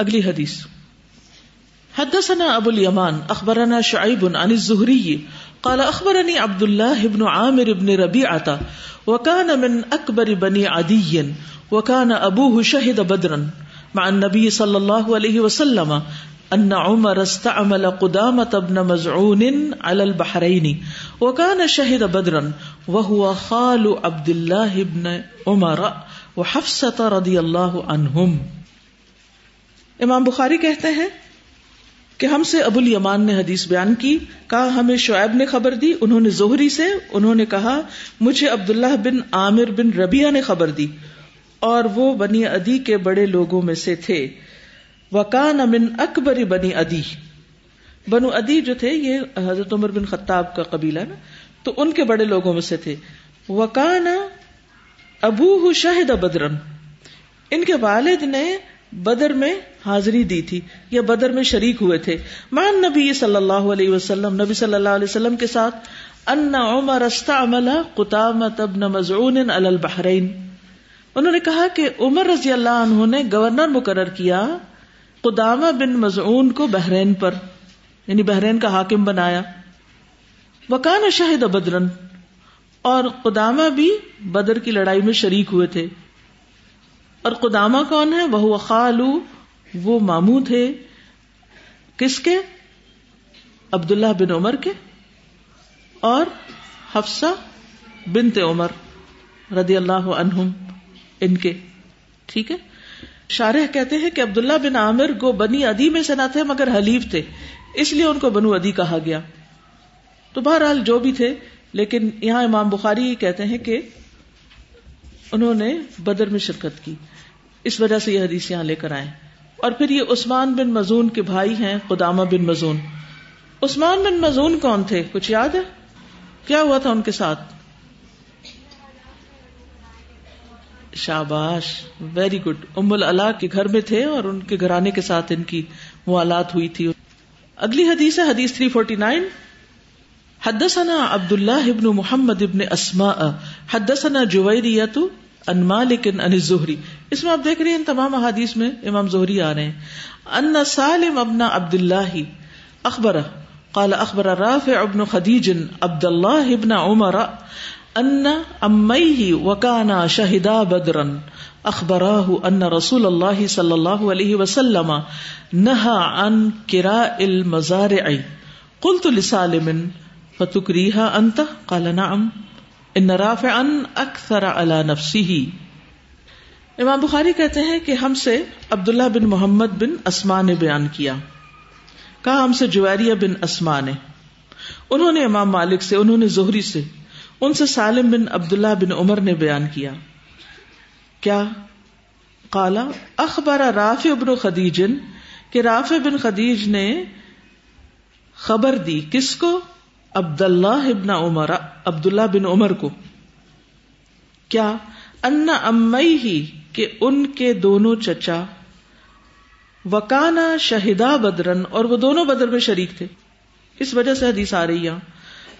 اگلی حدیث۔ حدثنا ابو الیمان، اخبرنا شعیب عن الزہری، قال اخبرني عبد الله بن عامر بن ربيعه وكان من اكبر بني عدي وكان ابوه شهد بدرا مع النبي صلى الله عليه وسلم، ان عمر استعمل قدامة بن مزعون على البحرين وكان شهد بدرا وهو خال عبد الله بن عمر وحفصة رضي الله عنهم امام بخاری کہتے ہیں کہ ہم سے ابو الیمان نے حدیث بیان کی، کہا، ہمیں شعیب نے خبر دی، انہوں نے زہری سے، انہوں نے کہا، مجھے عبداللہ بن عامر بن ربیہ نے خبر دی، اور وہ بنی ادی کے بڑے لوگوں میں سے تھے۔ وکان امن اکبر بنی ادی بنو ادی جو تھے، یہ حضرت عمر بن خطاب کا قبیلہ نا، تو ان کے بڑے لوگوں میں سے تھے۔ وکان ابو شاہد بدرن۔ ان کے والد نے بدر میں حاضری دی تھی یا بدر میں شریک ہوئے تھے۔ مان نبی صلی اللہ علیہ وسلم، نبی صلی اللہ علیہ وسلم کے ساتھ، ان عمر استعمل قطامت ابن مزعون علی البحرین۔ انہوں نے کہا کہ عمر رضی اللہ عنہ نے گورنر مقرر کیا قدامہ بن مزعون کو بحرین پر یعنی بحرین کا حاکم بنایا۔ وکان شاہد بدرن، اور قدامہ بھی بدر کی لڑائی میں شریک ہوئے تھے۔ اور قدامہ کون ہے؟ وہ خالو وہ مامو تھے۔ کس کے؟ عبداللہ بن عمر کے اور حفصہ بنت عمر رضی اللہ عنہم ان کے۔ ٹھیک ہے؟ شارح کہتے ہیں کہ عبداللہ بن عامر کو بنی ادی میں سے نہ تھے مگر حلیف تھے، اس لیے ان کو بنو ادی کہا گیا۔ تو بہرحال جو بھی تھے، لیکن یہاں امام بخاری یہ کہتے ہیں کہ انہوں نے بدر میں شرکت کی۔ اس وجہ سے یہ حدیث یہاں لے کر آئے۔ اور پھر یہ عثمان بن مزون کے بھائی ہیں، قدامہ بن مزون۔ عثمان بن مزون کون تھے؟ کچھ یاد ہے؟ کیا ہوا تھا ان کے ساتھ؟ شاباش ویری گڈ ام اللہ کے گھر میں تھے اور ان کے گھرانے کے ساتھ ان کی موالات ہوئی تھی۔ اگلی حدیث ہے، حدیث 349 حدثنا عبد اللہ ابن محمد ابن اسماء۔ حدثنا جویریت ان مالک ان زہری اس میں آپ دیکھ رہے ہیں ان تمام احادیث میں امام زہری آ رہے ہیں۔ ان سالم ابن عبد اللہ اخبر، قال اخبر رافع ابن خدیج عبد اللہ ابن عمر ان امیہ وکانا شہدا بدرا اخبراہ ان رسول اللہ صلی اللہ علیہ وسلم نہا عن کراء المزارع۔ قلت لسالم، فتکریہا انت؟ قال نعم، ان رافع ان اکثر علی نفسه امام بخاری کہتے ہیں کہ ہم سے عبداللہ بن محمد بن اسما نے بیان کیا۔ کہا، ہم سے جویریہ بن اسما نے انہوں نے امام مالک سے، انہوں نے زہری سے، ان سے سالم بن عبداللہ بن عمر نے بیان کیا۔ کیا؟ کالا اخبار رافع بن خدیجن کہ رافع بن خدیج نے خبر دی۔ کس کو؟ عبد اللہ ابن عمر عبد اللہ بن عمر کو۔ کیا؟ ان امئی ہی کہ ان کے دونوں چچا وکانا شہدا بدرن، اور وہ دونوں بدر میں شریک تھے۔ اس وجہ سے حدیث آ رہی ہے۔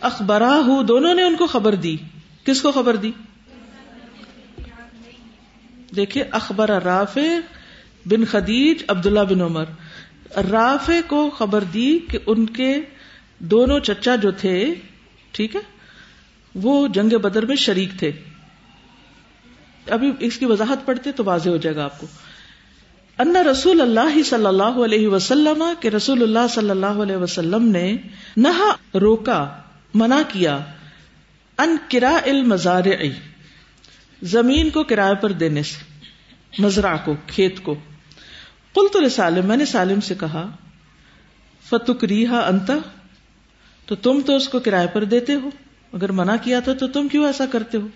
اخبرا دونوں نے ان کو خبر دی۔ کس کو خبر دی؟ دیکھیے، اخبر رافع بن خدیج، عبداللہ بن عمر۔ رافع کو خبر دی کہ ان کے دونوں چچا جو تھے، ٹھیک ہے، وہ جنگ بدر میں شریک تھے۔ ابھی اس کی وضاحت پڑھتے تو واضح ہو جائے گا آپ کو۔ ان رسول اللہ صلی اللہ علیہ وسلم کے رسول اللہ صلی اللہ علیہ وسلم نے نہا روکا، منع کیا، ان کرا المزار زمین کو کرایہ پر دینے سے مزرا کو، کھیت کو۔ کل تو سالم میں نے سالم سے کہا فتک ریحا انت؟ تو تم تو اس کو کرایہ پر دیتے ہو، اگر منع کیا تھا تو تم کیوں ایسا کرتے ہو؟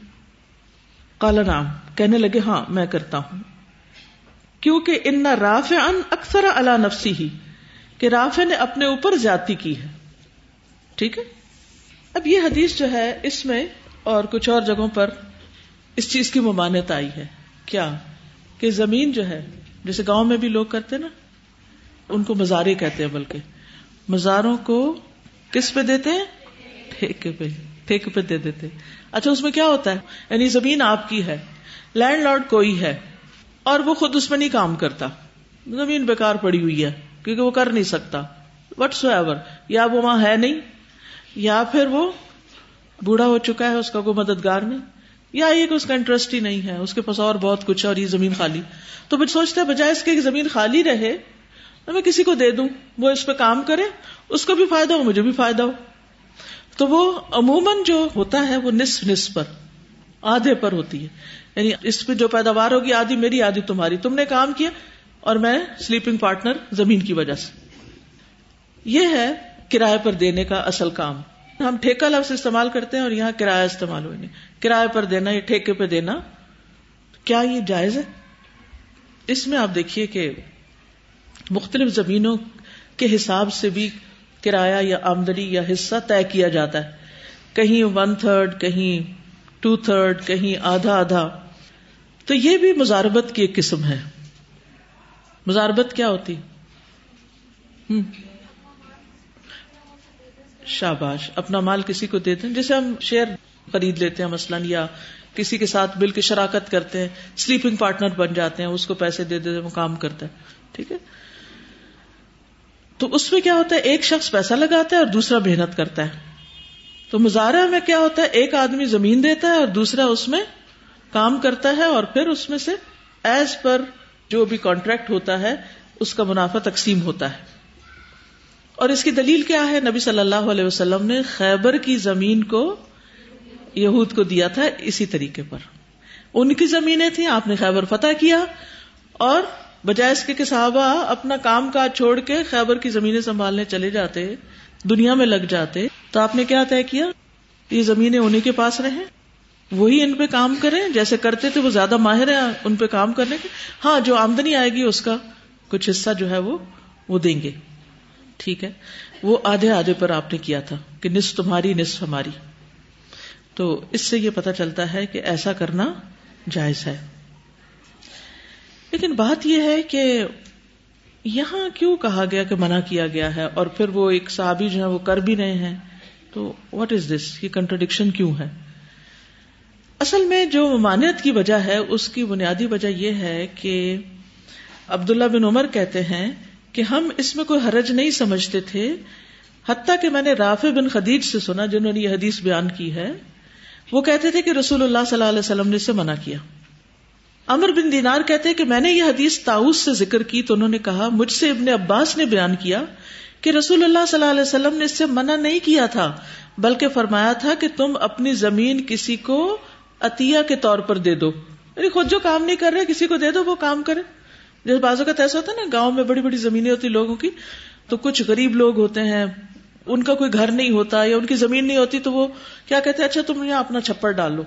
کالا نام کہنے لگے ہاں میں کرتا ہوں۔ کیونکہ ان راف ان اکثر اللہ نفسی ہی کہ رافع نے اپنے اوپر زیادتی کی ہے۔ ٹھیک ہے؟ اب یہ حدیث جو ہے، اس میں اور کچھ اور جگہوں پر اس چیز کی ممانت آئی ہے۔ کیا؟ کہ زمین جو ہے، جیسے گاؤں میں بھی لوگ کرتے نا، ان کو مزارے کہتے ہیں بلکہ۔ مزاروں کو کس پہ دیتے ہیں؟ ٹھیکے پہ ٹھیک پہ دے دیتے۔ اچھا اس میں کیا ہوتا ہے؟ یعنی زمین آپ کی ہے، لینڈ لارڈ کوئی ہے، اور وہ خود اس میں نہیں کام کرتا۔ زمین بیکار پڑی ہوئی ہے، کیونکہ وہ کر نہیں سکتا۔ وٹ سو ایور یا وہ وہاں ہے نہیں، یا پھر وہ بوڑھا ہو چکا ہے، اس کا کوئی مددگار نہیں، یا یہ کہ اس کا انٹرسٹ ہی نہیں ہے، اس کے پاس اور بہت کچھ ہے اور یہ زمین خالی۔ تو پھر سوچتا ہے بجائے اس کے زمین خالی رہے، میں کسی کو دے دوں، وہ اس پہ کام کرے، اس کو بھی فائدہ ہو، مجھے بھی فائدہ ہو۔ تو وہ عموماً جو ہوتا ہے وہ نصف نصف پر، آدھے پر ہوتی ہے۔ یعنی اس پہ جو پیداوار ہوگی، آدھی میری، آدھی تمہاری۔ تم نے کام کیا اور میں سلیپنگ پارٹنر زمین کی وجہ سے۔ یہ ہے کرایہ پر دینے کا اصل کام۔ ہم ٹھیکہ لفظ استعمال کرتے ہیں اور یہاں کرایہ استعمال ہوئے۔ کرایہ پر دینا یا ٹھیکے پہ دینا، کیا یہ جائز ہے؟ اس میں آپ دیکھیے کہ مختلف زمینوں کے حساب سے بھی کرایہ یا آمدنی یا حصہ طے کیا جاتا ہے۔ کہیں ون تھرڈ کہیں ٹو تھرڈ کہیں آدھا آدھا۔ تو یہ بھی مزاربت کی ایک قسم ہے۔ مزاربت کیا ہوتی؟ شاباش، اپنا مال کسی کو دیتے ہیں۔ جیسے ہم شیئر خرید لیتے ہیں مثلاً یا کسی کے ساتھ بل کی شراکت کرتے ہیں سلیپنگ پارٹنر بن جاتے ہیں، اس کو پیسے دے دیتے وہ کام کرتا ہے۔ ٹھیک ہے؟ تو اس میں کیا ہوتا ہے؟ ایک شخص پیسہ لگاتا ہے اور دوسرا محنت کرتا ہے۔ تو مظاہرہ میں کیا ہوتا ہے؟ ایک آدمی زمین دیتا ہے اور دوسرا اس میں کام کرتا ہے اور پھر اس میں سے ایز پر جو بھی کانٹریکٹ ہوتا ہے، اس کا منافع تقسیم ہوتا ہے۔ اور اس کی دلیل کیا ہے؟ نبی صلی اللہ علیہ وسلم نے خیبر کی زمین کو یہود کو دیا تھا اسی طریقے پر۔ ان کی زمینیں تھیں، آپ نے خیبر فتح کیا اور بجائے اس کے صحابہ اپنا کام کاج چھوڑ کے خیبر کی زمینیں سنبھالنے چلے جاتے، دنیا میں لگ جاتے، تو آپ نے کیا طے کیا؟ یہ زمینیں انہیں کے پاس رہیں، وہی ان پہ کام کریں، جیسے کرتے تھے وہ زیادہ ماہر ہیں ان پہ کام کرنے کے؟ ہاں جو آمدنی آئے گی اس کا کچھ حصہ جو ہے وہ وہ دیں گے۔ ٹھیک ہے؟ وہ آدھے آدھے پر آپ نے کیا تھا کہ نصف تمہاری، نصف ہماری۔ تو اس سے یہ پتا چلتا ہے کہ ایسا کرنا جائز ہے۔ لیکن بات یہ ہے کہ یہاں کیوں کہا گیا کہ منع کیا گیا ہے اور پھر وہ ایک صحابی جو ہے وہ کر بھی رہے ہیں؟ تو واٹ از دس یہ کنٹروڈکشن کیوں ہے؟ اصل میں جو ممانعت کی وجہ ہے، اس کی بنیادی وجہ یہ ہے کہ عبداللہ بن عمر کہتے ہیں کہ ہم اس میں کوئی حرج نہیں سمجھتے تھے، حتیٰ کہ میں نے رافع بن خدیج سے سنا، جنہوں نے یہ حدیث بیان کی ہے، وہ کہتے تھے کہ رسول اللہ صلی اللہ علیہ وسلم نے اسے منع کیا۔ امر بن دینار کہتے کہ میں نے یہ حدیث تاؤس سے ذکر کی تو انہوں نے کہا، مجھ سے ابن عباس نے بیان کیا کہ رسول اللہ صلی اللہ علیہ وسلم نے اس سے منع نہیں کیا تھا، بلکہ فرمایا تھا کہ تم اپنی زمین کسی کو عطیہ کے طور پر دے دو۔ یعنی خود جو کام نہیں کر رہے، کسی کو دے دو، وہ کام کرے۔ جیسے بازو کا ایسا ہوتا ہے نا، گاؤں میں بڑی بڑی زمینیں ہوتی لوگوں کی، تو کچھ غریب لوگ ہوتے ہیں، ان کا کوئی گھر نہیں ہوتا یا ان کی زمین نہیں ہوتی تو وہ کیا کہتے ہیں اچھا تم یہاں اپنا چھپڑ ڈال لو۔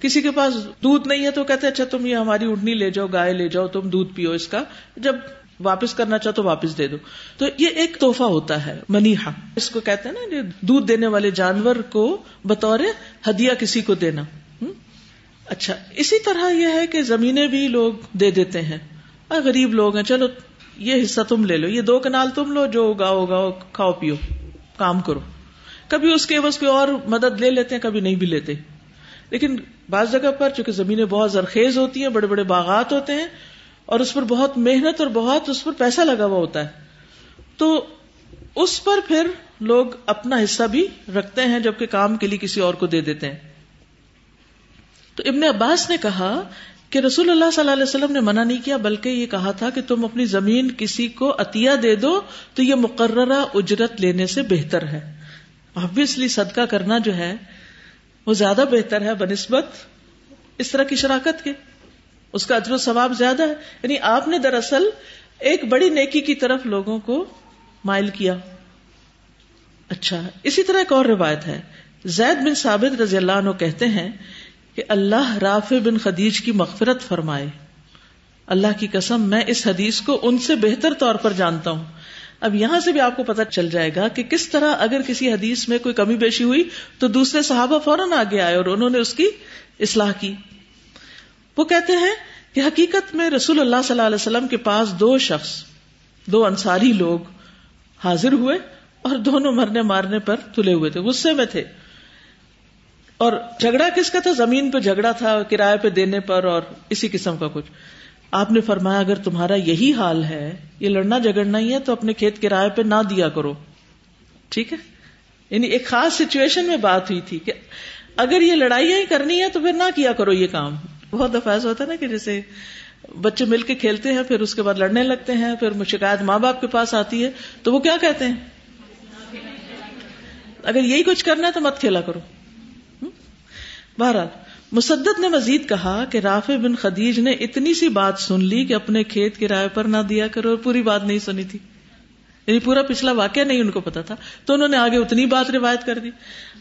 کسی کے پاس دودھ نہیں ہے تو کہتے اچھا تم یہ ہماری اڈنی لے جاؤ، گائے لے جاؤ، تم دودھ پیو اس کا۔ جب واپس کرنا چاہو تو واپس دے دو۔ تو یہ ایک توحفہ ہوتا ہے منیحا اس کو کہتے ہیں نا دودھ دینے والے جانور کو بطور ہدیہ کسی کو دینا۔ اچھا اسی طرح یہ ہے کہ زمینیں بھی لوگ دے دیتے ہیں۔ اور غریب لوگ ہیں، چلو یہ حصہ تم لے لو، یہ دو کنال تم لو، جو اگاؤ اگاؤ کھاؤ، پیو، کام کرو۔ کبھی اس کے بس کوئی اور مدد لے لیتے ہیں، کبھی نہیں بھی لیتے۔ لیکن بعض جگہ پر چونکہ زمینیں بہت زرخیز ہوتی ہیں، بڑے بڑے باغات ہوتے ہیں، اور اس پر بہت محنت اور بہت اس پر پیسہ لگا ہوا ہوتا ہے۔ تو اس پر پھر لوگ اپنا حصہ بھی رکھتے ہیں جبکہ کام کے لیے کسی اور کو دے دیتے ہیں۔ تو ابن عباس نے کہا کہ رسول اللہ صلی اللہ علیہ وسلم نے منع نہیں کیا، بلکہ یہ کہا تھا کہ تم اپنی زمین کسی کو عطیہ دے دو تو یہ مقررہ اجرت لینے سے بہتر ہے۔ آبویسلی صدقہ کرنا جو ہے وہ زیادہ بہتر ہے بنسبت اس طرح کی شراکت کے۔ اس کا اجر و ثواب زیادہ ہے۔ یعنی آپ نے دراصل ایک بڑی نیکی کی طرف لوگوں کو مائل کیا۔ اچھا اسی طرح ایک اور روایت ہے۔ زید بن ثابت رضی اللہ عنہ کہتے ہیں کہ اللہ رافع بن خدیج کی مغفرت فرمائے۔ اللہ کی قسم، میں اس حدیث کو ان سے بہتر طور پر جانتا ہوں۔ اب یہاں سے بھی آپ کو پتا چل جائے گا کہ کس طرح اگر کسی حدیث میں کوئی کمی بیشی ہوئی تو دوسرے صحابہ فوراً آگے آئے اور انہوں نے اس کی اصلاح کی۔ وہ کہتے ہیں کہ حقیقت میں رسول اللہ صلی اللہ علیہ وسلم کے پاس دو شخص، دو انصاری لوگ حاضر ہوئے اور دونوں مرنے مارنے پر تلے ہوئے تھے، غصے میں تھے۔ اور جھگڑا کس کا تھا؟ زمین پہ جھگڑا تھا، کرایہ پہ دینے پر اور اسی قسم کا کچھ۔ آپ نے فرمایا اگر تمہارا یہی حال ہے، یہ لڑنا جگڑنا ہی ہے، تو اپنے کھیت کرائے پہ نہ دیا کرو۔ ٹھیک ہے؟ یعنی ایک خاص سچویشن میں بات ہوئی تھی کہ اگر یہ لڑائیاں ہی کرنی ہے تو پھر نہ کیا کرو یہ کام۔ بہت دفعہ ایسا ہوتا ہے نا کہ جیسے بچے مل کے کھیلتے ہیں، پھر اس کے بعد لڑنے لگتے ہیں، پھر شکایت ماں باپ کے پاس آتی ہے، تو وہ کیا کہتے ہیں؟ اگر یہی کچھ کرنا ہے تو مت کھیلا کرو۔ بہرحال مسدت نے مزید کہا کہ رافع بن خدیج نے اتنی سی بات سن لی کہ اپنے کھیت کرائے پر نہ دیا کرو اور پوری بات نہیں سنی تھی۔ یعنی پورا پچھلا واقعہ نہیں ان کو پتا تھا۔ تو انہوں نے آگے اتنی بات روایت کر دی۔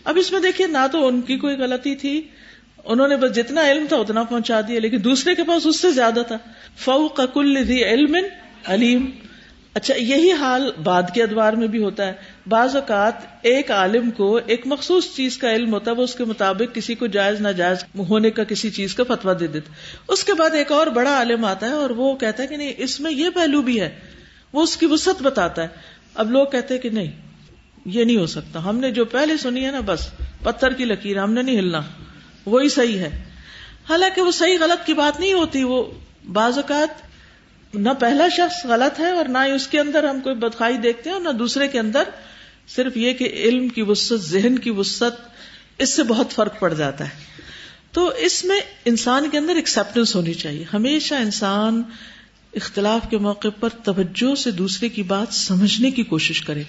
اب اس میں دیکھیے، نہ تو ان کی کوئی غلطی تھی۔ انہوں نے بس جتنا علم تھا اتنا پہنچا دیا، لیکن دوسرے کے پاس اس سے زیادہ تھا۔ فو کل علم علیم۔ اچھا یہی حال بعد کے ادوار میں بھی ہوتا ہے۔ بعض اوقات ایک عالم کو ایک مخصوص چیز کا علم ہوتا ہے، وہ اس کے مطابق کسی کو جائز، ناجائز ہونے کا کسی چیز کا فتوا دے دیتا اس کے بعد ایک اور بڑا عالم آتا ہے اور وہ کہتا ہے کہ نہیں، اس میں یہ پہلو بھی ہے، وہ اس کی وسط بتاتا ہے۔ اب لوگ کہتے ہیں کہ نہیں، یہ نہیں ہو سکتا۔ ہم نے جو پہلے سنی ہے نا، بس پتھر کی لکیر، ہم نے نہیں ہلنا۔ وہی صحیح ہے۔ حالانکہ وہ صحیح غلط کی بات نہیں ہوتی، وہ بعض اوقات نہ پہلا شخص غلط ہے اور نہ ہی اس کے اندر ہم کوئی بدخائی دیکھتے ہیں اور نہ دوسرے کے اندر صرف یہ کہ علم کی وسط ذہن کی وسط اس سے بہت فرق پڑ جاتا ہے۔ تو اس میں انسان کے اندر ایکسپٹینس ہونی چاہیے۔ ہمیشہ انسان اختلاف کے موقع پر توجہ سے دوسرے کی بات سمجھنے کی کوشش کرے۔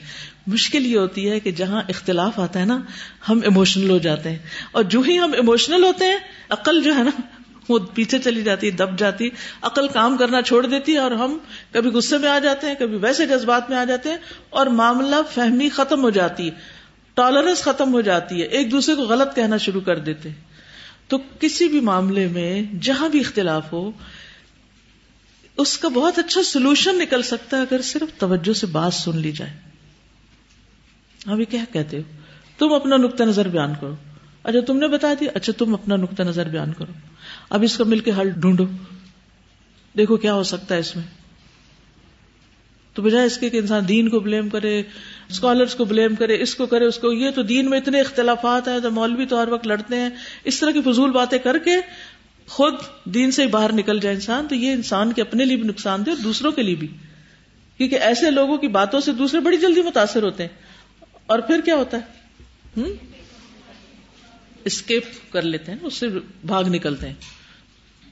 مشکل یہ ہوتی ہے کہ جہاں اختلاف آتا ہے نا، ہم ایموشنل ہو جاتے ہیں۔ اور جو ہی ہم ایموشنل ہوتے ہیں، عقل جو ہے نا وہ پیچھے چلی جاتی دب جاتی عقل کام کرنا چھوڑ دیتی ہے اور ہم کبھی غصے میں آ جاتے ہیں، کبھی ویسے جذبات میں آ جاتے ہیں اور معاملہ فہمی ختم ہو جاتی ہے۔ ٹالرنس ختم ہو جاتی ہے۔ ایک دوسرے کو غلط کہنا شروع کر دیتے تو کسی بھی معاملے میں جہاں بھی اختلاف ہو، اس کا بہت اچھا سولوشن نکل سکتا ہے اگر صرف توجہ سے بات سن لی جائے۔ ابھی کیا کہتے ہو؟ تم اپنا نقطۂ نظر بیان کرو۔ اچھا تم نے بتا دیا؟ اچھا تم اپنا نقطۂ نظر بیان کرو۔ اب اس کو مل کے حل ڈھونڈو۔ دیکھو کیا ہو سکتا ہے اس میں۔ تو بجائے اس کے کہ انسان دین کو بلیم کرے اسکالرس کو بلیم کرے، اس کو کرے، اس کو۔ یہ تو دین میں اتنے اختلافات ہیں تو مولوی تو ہر وقت لڑتے ہیں۔ اس طرح کی فضول باتیں کر کے خود دین سے باہر نکل جائے انسان، تو یہ انسان کے اپنے لیے بھی نقصان دے اور دوسروں کے لیے بھی۔ کیونکہ ایسے لوگوں کی باتوں سے دوسرے بڑی جلدی متاثر ہوتے ہیں۔ اور پھر کیا ہوتا ہے؟ اسکیپ کر لیتے ہیں، اس سے بھاگ نکلتے ہیں۔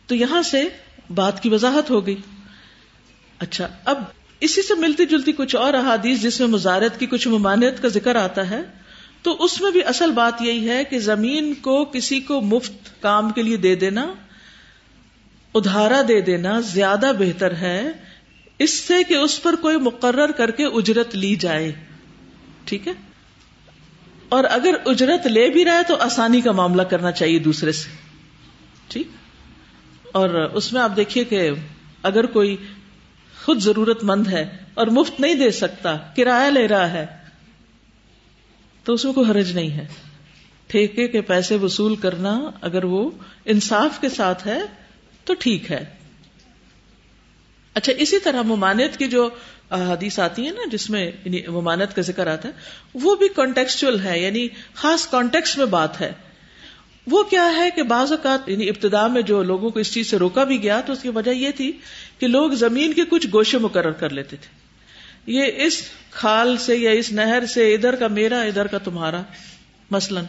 تو یہاں سے بات کی وضاحت ہو گئی۔ اچھا اب اسی سے ملتی جلتی کچھ اور احادیث جس میں مزارت کی کچھ ممانعت کا ذکر آتا ہے، تو اس میں بھی اصل بات یہی ہے کہ زمین کو کسی کو مفت کام کے لیے دے دینا، ادھارا دے دینا زیادہ بہتر ہے، اس سے کہ اس پر کوئی مقرر کر کے اجرت لی جائے۔ ٹھیک ہے؟ اور اگر اجرت لے بھی رہا ہے تو آسانی کا معاملہ کرنا چاہیے دوسرے سے۔ ٹھیک؟ اور اس میں آپ دیکھیے کہ اگر کوئی خود ضرورت مند ہے اور مفت نہیں دے سکتا، کرایہ لے رہا ہے، تو اس میں کوئی حرج نہیں ہے۔ ٹھیکے کے پیسے وصول کرنا اگر وہ انصاف کے ساتھ ہے، تو ٹھیک ہے۔ اچھا اسی طرح ممانت کی جو حدیث آتی ہے نا، جس میں یعنی ممانت کا ذکر آتا ہے، وہ بھی کانٹیکسچل ہے یعنی خاص کانٹیکس میں بات ہے۔ وہ کیا ہے کہ بعض اوقات یعنی ابتدا میں جو لوگوں کو اس چیز سے روکا بھی گیا تو اس کی وجہ یہ تھی کہ لوگ زمین کے کچھ گوشے مقرر کر لیتے تھے۔ یہ اس کھال سے یا اس نہر سے ادھر کا میرا، ادھر کا تمہارا۔ مثلاً،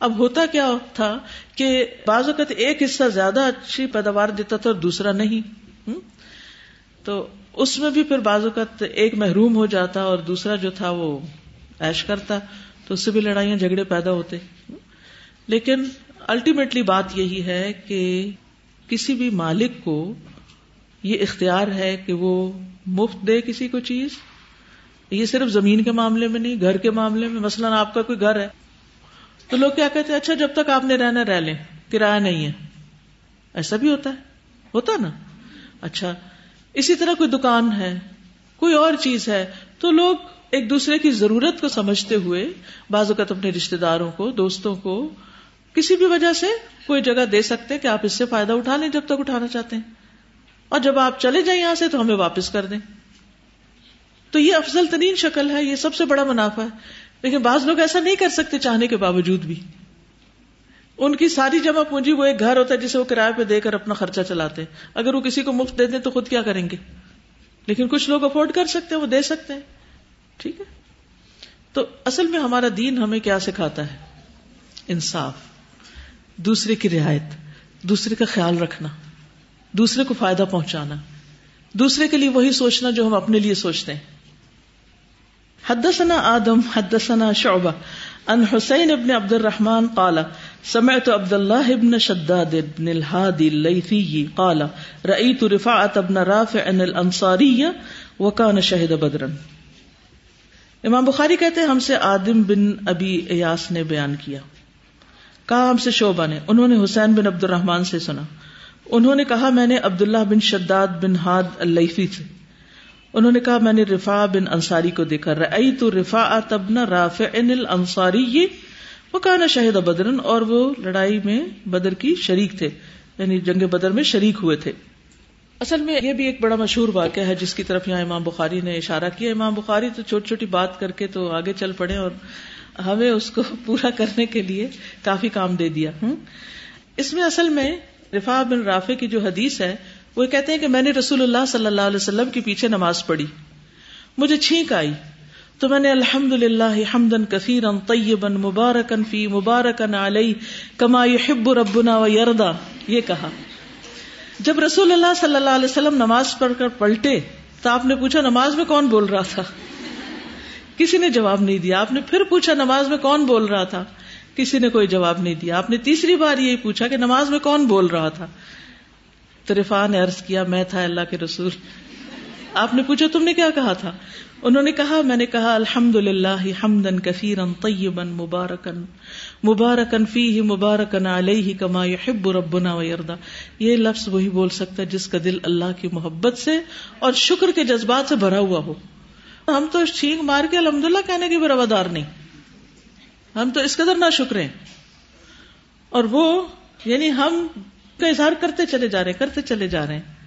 اب ہوتا کیا تھا کہ بعض اوقات ایک حصہ زیادہ اچھی پیداوار دیتا تھا اور دوسرا نہیں۔ تو اس میں بھی پھر بعض اوقات ایک محروم ہو جاتا اور دوسرا جو تھا وہ ایش کرتا تو اس سے بھی لڑائیاں جھگڑے پیدا ہوتے۔ لیکن الٹیمیٹلی بات یہی ہے کہ کسی بھی مالک کو یہ اختیار ہے کہ وہ مفت دے کسی کو چیز، یہ صرف زمین کے معاملے میں نہیں، گھر کے معاملے میں، مثلاً آپ کا کوئی گھر ہے، تو لوگ کیا کہتے ہیں اچھا جب تک آپ نے رہنا رہ لیں، کرایہ نہیں ہے۔ ایسا بھی ہوتا ہے، ہوتا نا۔ اچھا اسی طرح کوئی دکان ہے، کوئی اور چیز ہے، تو لوگ ایک دوسرے کی ضرورت کو سمجھتے ہوئے، بعض اوقات اپنے رشتے داروں کو، دوستوں کو کسی بھی وجہ سے کوئی جگہ دے سکتے کہ آپ اس سے فائدہ اٹھا لیں جب تک اٹھانا چاہتے ہیں۔ اور جب آپ چلے جائیں یہاں سے تو ہمیں واپس کر دیں۔ تو یہ افضل ترین شکل ہے، یہ سب سے بڑا منافع ہے۔ لیکن بعض لوگ ایسا نہیں کر سکتے چاہنے کے باوجود بھی۔ ان کی ساری جمع پونجی وہ ایک گھر ہوتا ہے جسے وہ کرایہ پہ دے کر اپنا خرچہ چلاتے ہیں۔ اگر وہ کسی کو مفت دے دیں تو خود کیا کریں گے؟ لیکن کچھ لوگ افورڈ کر سکتے ہیں، وہ دے سکتے ہیں۔ ٹھیک ہے؟ تو اصل میں ہمارا دین ہمیں کیا سکھاتا ہے؟ انصاف۔ دوسرے کی رعایت، دوسرے کا خیال رکھنا، دوسرے کو فائدہ پہنچانا۔ دوسرے کے لیے وہی سوچنا جو ہم اپنے لیے سوچتے ہیں۔ حدثنا آدم، حدثنا شعبہ۔ ان حسین ابن عبد الرحمن قال، سمعت عبد الله ابن شداد ابن الهادي الليثي قال رأيت رفاعة ابن رافع الانصاري وكان شهد بدرا امام بخاری کہتے ہیں، ہم سے آدم بن ابی ایاس نے بیان کیا۔ کہا ہم سے شعبہ نے، انہوں نے حسین بن عبد الرحمان سے سنا۔ انہوں نے کہا، میں نے عبداللہ بن شداد بن ہاد اللیفی سے۔ انہوں نے کہا، میں نے رفا بن انصاری کو دیکھا۔ رئی تو رفا تبنا راف ان انصاری وہ کہا نا شہید بدرن اور وہ لڑائی میں بدر کی شریک تھے۔ یعنی جنگ بدر میں شریک ہوئے تھے۔ اصل میں یہ بھی ایک بڑا مشہور واقعہ ہے، جس کی طرف یہاں امام بخاری نے اشارہ کیا۔ امام بخاری تو چھوٹی چھوٹی بات کر کے تو آگے چل پڑے اور ہمیں اس کو پورا کرنے کے لیے کافی کام دے دیا۔ ہوں اس میں اصل میں رفا بن رافع کی جو حدیث ہے، وہ کہتے ہیں کہ میں نے رسول اللہ صلی اللہ علیہ وسلم کے پیچھے نماز پڑھی۔ مجھے چھینک آئی۔ تو میں نے الحمد للہ حمدن کثیر طیبن مبارکن فی مبارکن علیہ کما یحب ربنا و یردا یہ کہا۔ جب رسول اللہ صلی اللہ علیہ وسلم نماز پڑھ کر پلٹے، تو آپ نے پوچھا، نماز میں کون بول رہا تھا؟ کسی نے جواب نہیں دیا۔ آپ نے پھر پوچھا نماز میں کون بول رہا تھا؟ کسی نے کوئی جواب نہیں دیا۔ آپ نے تیسری بار یہی پوچھا کہ نماز میں کون بول رہا تھا؟ تو نے عرض کیا، میں تھا اللہ کے رسول۔ آپ نے پوچھا، تم نے کیا کہا تھا؟ انہوں نے کہا، میں نے کہا الحمد للہ حمدن کثیرن طیبن مبارکن مبارکن فی مبارکن علیہ کما یحب ربنا و یردا یہ لفظ وہی بول سکتا ہے جس کا دل اللہ کی محبت سے اور شکر کے جذبات سے بھرا ہوا ہو۔ ہم تو چھینک مار کے الحمد للہ کہنے کے بھی روادار نہیں۔ ہم تو اس قدر نہ شکرے اور وہ یعنی ہم کا اظہار کرتے چلے جا رہے ہیں، کرتے چلے جا رہے ہیں۔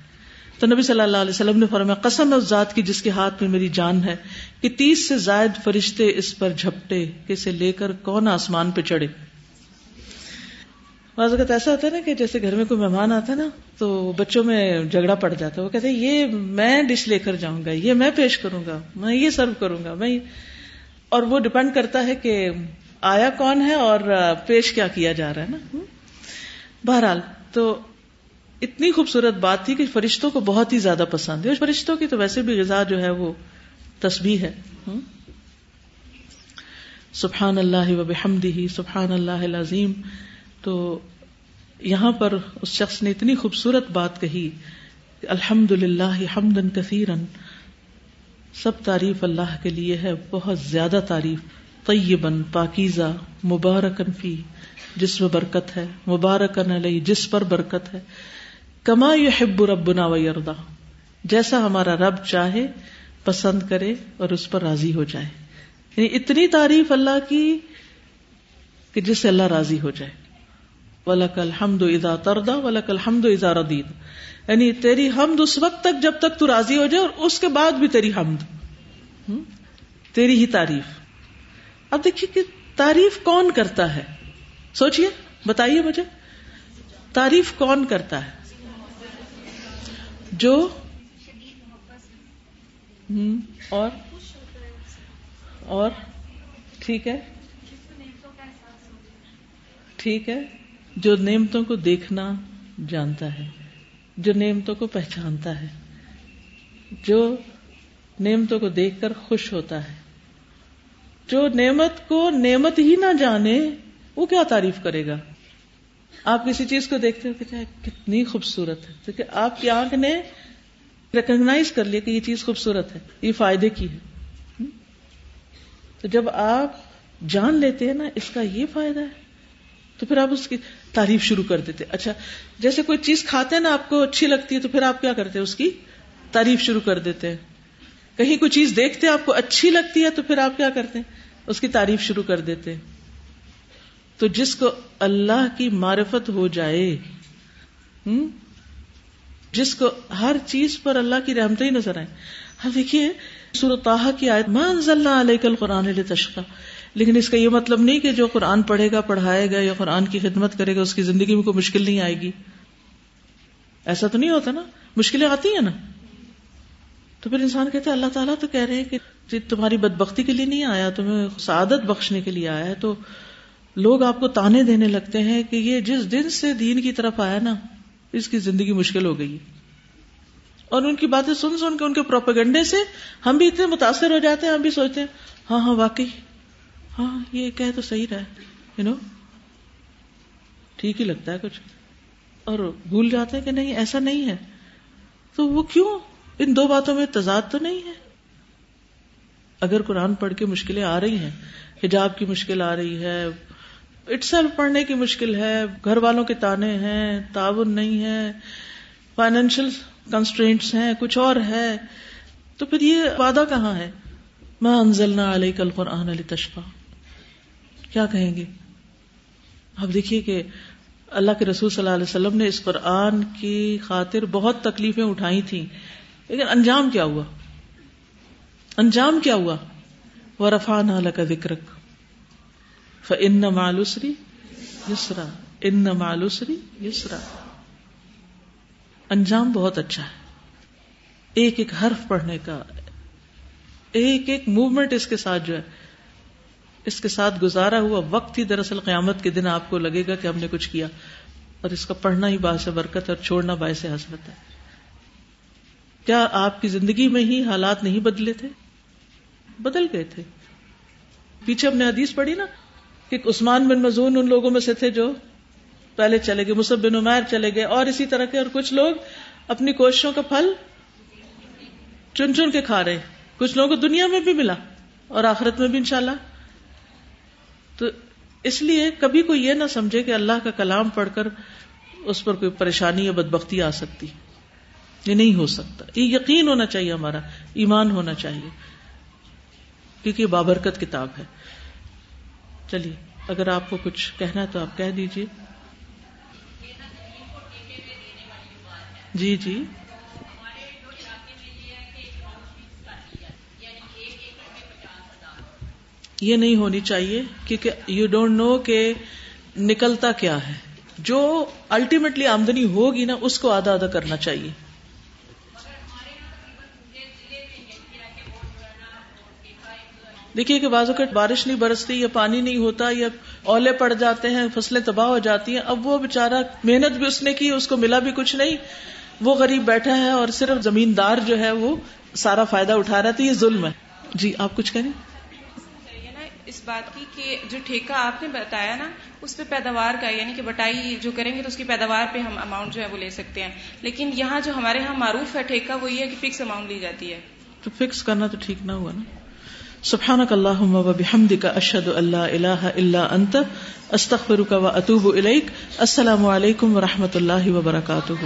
تو نبی صلی اللہ علیہ وسلم نے فرمایا، قسم اس ذات کی جس کے ہاتھ میں میری جان ہے کہ تیس سے زائد فرشتے اس پر جھپٹے، کسے لے کر کون آسمان پہ چڑھے؟ بعض اوقات ایسا ہوتا ہے نا کہ جیسے گھر میں کوئی مہمان آتا ہے نا، تو بچوں میں جھگڑا پڑ جاتا ہے۔ وہ کہتے ہیں، یہ میں ڈش لے کر جاؤں گا، یہ میں پیش کروں گا، میں یہ سرو کروں گا، میں اور وہ ڈپینڈ کرتا ہے کہ آیا کون ہے اور پیش کیا کیا جا رہا ہے نا۔ بہرحال، تو اتنی خوبصورت بات تھی کہ فرشتوں کو بہت ہی زیادہ پسند ہے۔ اور فرشتوں کی تو ویسے بھی غذا جو ہے وہ تسبیح ہے۔ سبحان اللہ و بحمدہ، سبحان اللہ العظیم۔ تو یہاں پر اس شخص نے اتنی خوبصورت بات کہی الحمد للہ حمدن کثیرن سب تعریف اللہ کے لیے ہے، بہت زیادہ تعریف طیبن پاکیزہ مبارکن فی، جس میں برکت ہے مبارکن علیہ، جس پر برکت ہے۔ کما یو حب ربنا و یردا جیسا ہمارا رب چاہے، پسند کرے اور اس پر راضی ہو جائے۔ یعنی اتنی تعریف اللہ کی کہ جس سے اللہ راضی ہو جائے۔ ولک الحمد ادا تردا ولک الحمد ادا ردید یعنی تیری حمد اس وقت تک جب تک تو راضی ہو جائے اور اس کے بعد بھی تیری حمد۔ تیری ہی تعریف۔ اب دیکھیے کہ تعریف کون کرتا ہے؟ سوچئے، بتائیے مجھے۔ تعریف کون کرتا ہے؟ جو اور؟ اور؟ ٹھیک ہے۔ ٹھیک ہے۔ جو نعمتوں کو دیکھنا جانتا ہے، جو نعمتوں کو پہچانتا ہے، جو نعمتوں کو دیکھ کر خوش ہوتا ہے۔ جو نعمت کو نعمت ہی نہ جانے، وہ کیا تعریف کرے گا؟ آپ کسی چیز کو دیکھتے ہو کہ کتنی خوبصورت ہے۔ کیونکہ آپ کی آنکھ نے ریکگنائز کر لیا کہ یہ چیز خوبصورت ہے، یہ فائدے کی ہے۔ تو جب آپ جان لیتے ہیں نا، اس کا یہ فائدہ ہے۔ تو پھر آپ اس کی تعریف شروع کر دیتے۔ اچھا جیسے کوئی چیز کھاتے ہیں نا، آپ کو اچھی لگتی ہے تو پھر آپ کیا کرتے ہیں؟ اس کی تعریف شروع کر دیتے ہیں۔ کہیں کوئی چیز دیکھتے آپ کو اچھی لگتی ہے تو پھر آپ کیا کرتے ہیں؟ اس کی تعریف شروع کر دیتے۔ تو جس کو اللہ کی معرفت ہو جائے جس کو ہر چیز پر اللہ کی رحمت ہی نظر آئے اب دیکھیے سورت کی آیت علیہ کل قرآن تشقا لیکن اس کا یہ مطلب نہیں کہ جو قرآن پڑھے گا، پڑھائے گا یا قرآن کی خدمت کرے گا، اس کی زندگی میں کوئی مشکل نہیں آئے گی۔ ایسا تو نہیں ہوتا نا؟ مشکلیں آتی ہیں نا؟ تو پھر انسان کہتا ہے، اللہ تعالیٰ تو کہہ رہے ہیں کہ جی، تمہاری بدبختی کے لیے نہیں آیا، تمہیں سعادت بخشنے کے لیے آیا ہے۔ تو لوگ آپ کو تانے دینے لگتے ہیں کہ یہ جس دن سے دین کی طرف آیا نا، اس کی زندگی مشکل ہو گئی۔ اور ان کی باتیں سن سن کے، ان کے پروپیگنڈے سے ہم بھی اتنے متاثر ہو جاتے ہیں، ہم بھی سوچتے ہیں ہاں ہاں واقعی۔ ہاں یہ کہ تو صحیح رہا یو نو ٹھیک ہی لگتا ہے کچھ۔ اور بھول جاتے ہیں کہ نہیں، ایسا نہیں ہے۔ تو وہ کیوں؟ ان دو باتوں میں تضاد تو نہیں ہے۔ اگر قرآن پڑھ کے مشکلیں آ رہی ہیں، حجاب کی مشکل آ رہی ہے اٹسل پڑھنے کی مشکل ہے، گھر والوں کے تانے ہیں، تعاون نہیں ہے فائنینشیل کنسٹرینٹس ہیں، کچھ اور ہے، تو پھر یہ وعدہ کہاں ہے؟ میں انزلنا علیہ کل قرآن علی تشفا کیا کہیں گے؟ اب دیکھیے کہ اللہ کے رسول صلی اللہ علیہ وسلم نے اس قرآن کی خاطر بہت تکلیفیں اٹھائی تھیں۔ لیکن انجام کیا ہوا؟ انجام کیا ہوا؟ وہ رفان کا ذکر ان مالوسری یسرا ان مالوسری یسرا انجام بہت اچھا ہے۔ ایک ایک حرف پڑھنے کا، ایک ایک موومنٹ اس کے ساتھ جو ہے۔ اس کے ساتھ گزارا ہوا وقت ہی دراصل قیامت کے دن آپ کو لگے گا کہ ہم نے کچھ کیا۔ اور اس کا پڑھنا ہی باعث برکت اور چھوڑنا باعث حسرت ہے۔ کیا آپ کی زندگی میں ہی حالات نہیں بدلے تھے؟ بدل گئے تھے۔ پیچھے ہم نے حدیث پڑھی نا کہ عثمان بن مزون ان لوگوں میں سے تھے جو پہلے چلے گئے مصب بن عمیر چلے گئے اور اسی طرح کے اور کچھ لوگ اپنی کوششوں کا پھل چن چن کے کھا رہے کچھ لوگوں کو دنیا میں بھی ملا اور آخرت میں بھی انشاءاللہ۔ تو اس لیے کبھی کوئی یہ نہ سمجھے کہ اللہ کا کلام پڑھ کر اس پر کوئی پریشانی یا بدبختی آ سکتی۔ یہ نہیں ہو سکتا۔ یہ یقین ہونا چاہیے ہمارا، ایمان ہونا چاہیے۔ کیونکہ یہ بابرکت کتاب ہے۔ چلیے، اگر آپ کو کچھ کہنا تو آپ کہہ دیجیے جی جی۔ یہ نہیں ہونی چاہیے کیونکہ یو ڈونٹ نو کہ نکلتا کیا ہے۔ جو الٹیمیٹلی آمدنی ہوگی نا، اس کو آدھا آدھا کرنا چاہیے۔ دیکھیے کہ بازو کا بارش نہیں برستی یا پانی نہیں ہوتا یا اولے پڑ جاتے ہیں، فصلیں تباہ ہو جاتی ہیں۔ اب وہ بےچارا محنت بھی اس نے کی، اس کو ملا بھی کچھ نہیں۔ وہ غریب بیٹھا ہے اور صرف زمیندار جو ہے، وہ سارا فائدہ اٹھا رہا تھا یہ ظلم ہے۔ جی آپ کچھ کریں اس بات کی کہ جو ٹھیکہ آپ نے بتایا نا، اس پہ پیداوار کا یعنی کہ بٹائی جو کریں گے تو اس کی پیداوار پہ ہم اماؤنٹ جو ہے وہ لے سکتے ہیں۔ لیکن یہاں جو ہمارے یہاں معروف ہے ٹھیکہ، وہ یہ ہے کہ فکس اماؤنٹ لی جاتی ہے۔ تو فکس کرنا تو ٹھیک نہ ہوا نا۔ سبحانك اللهم وبحمدك اشهد ان لا اله الا انت استغفرك واتوب اليك السلام علیکم ورحمۃ اللہ وبرکاتہ۔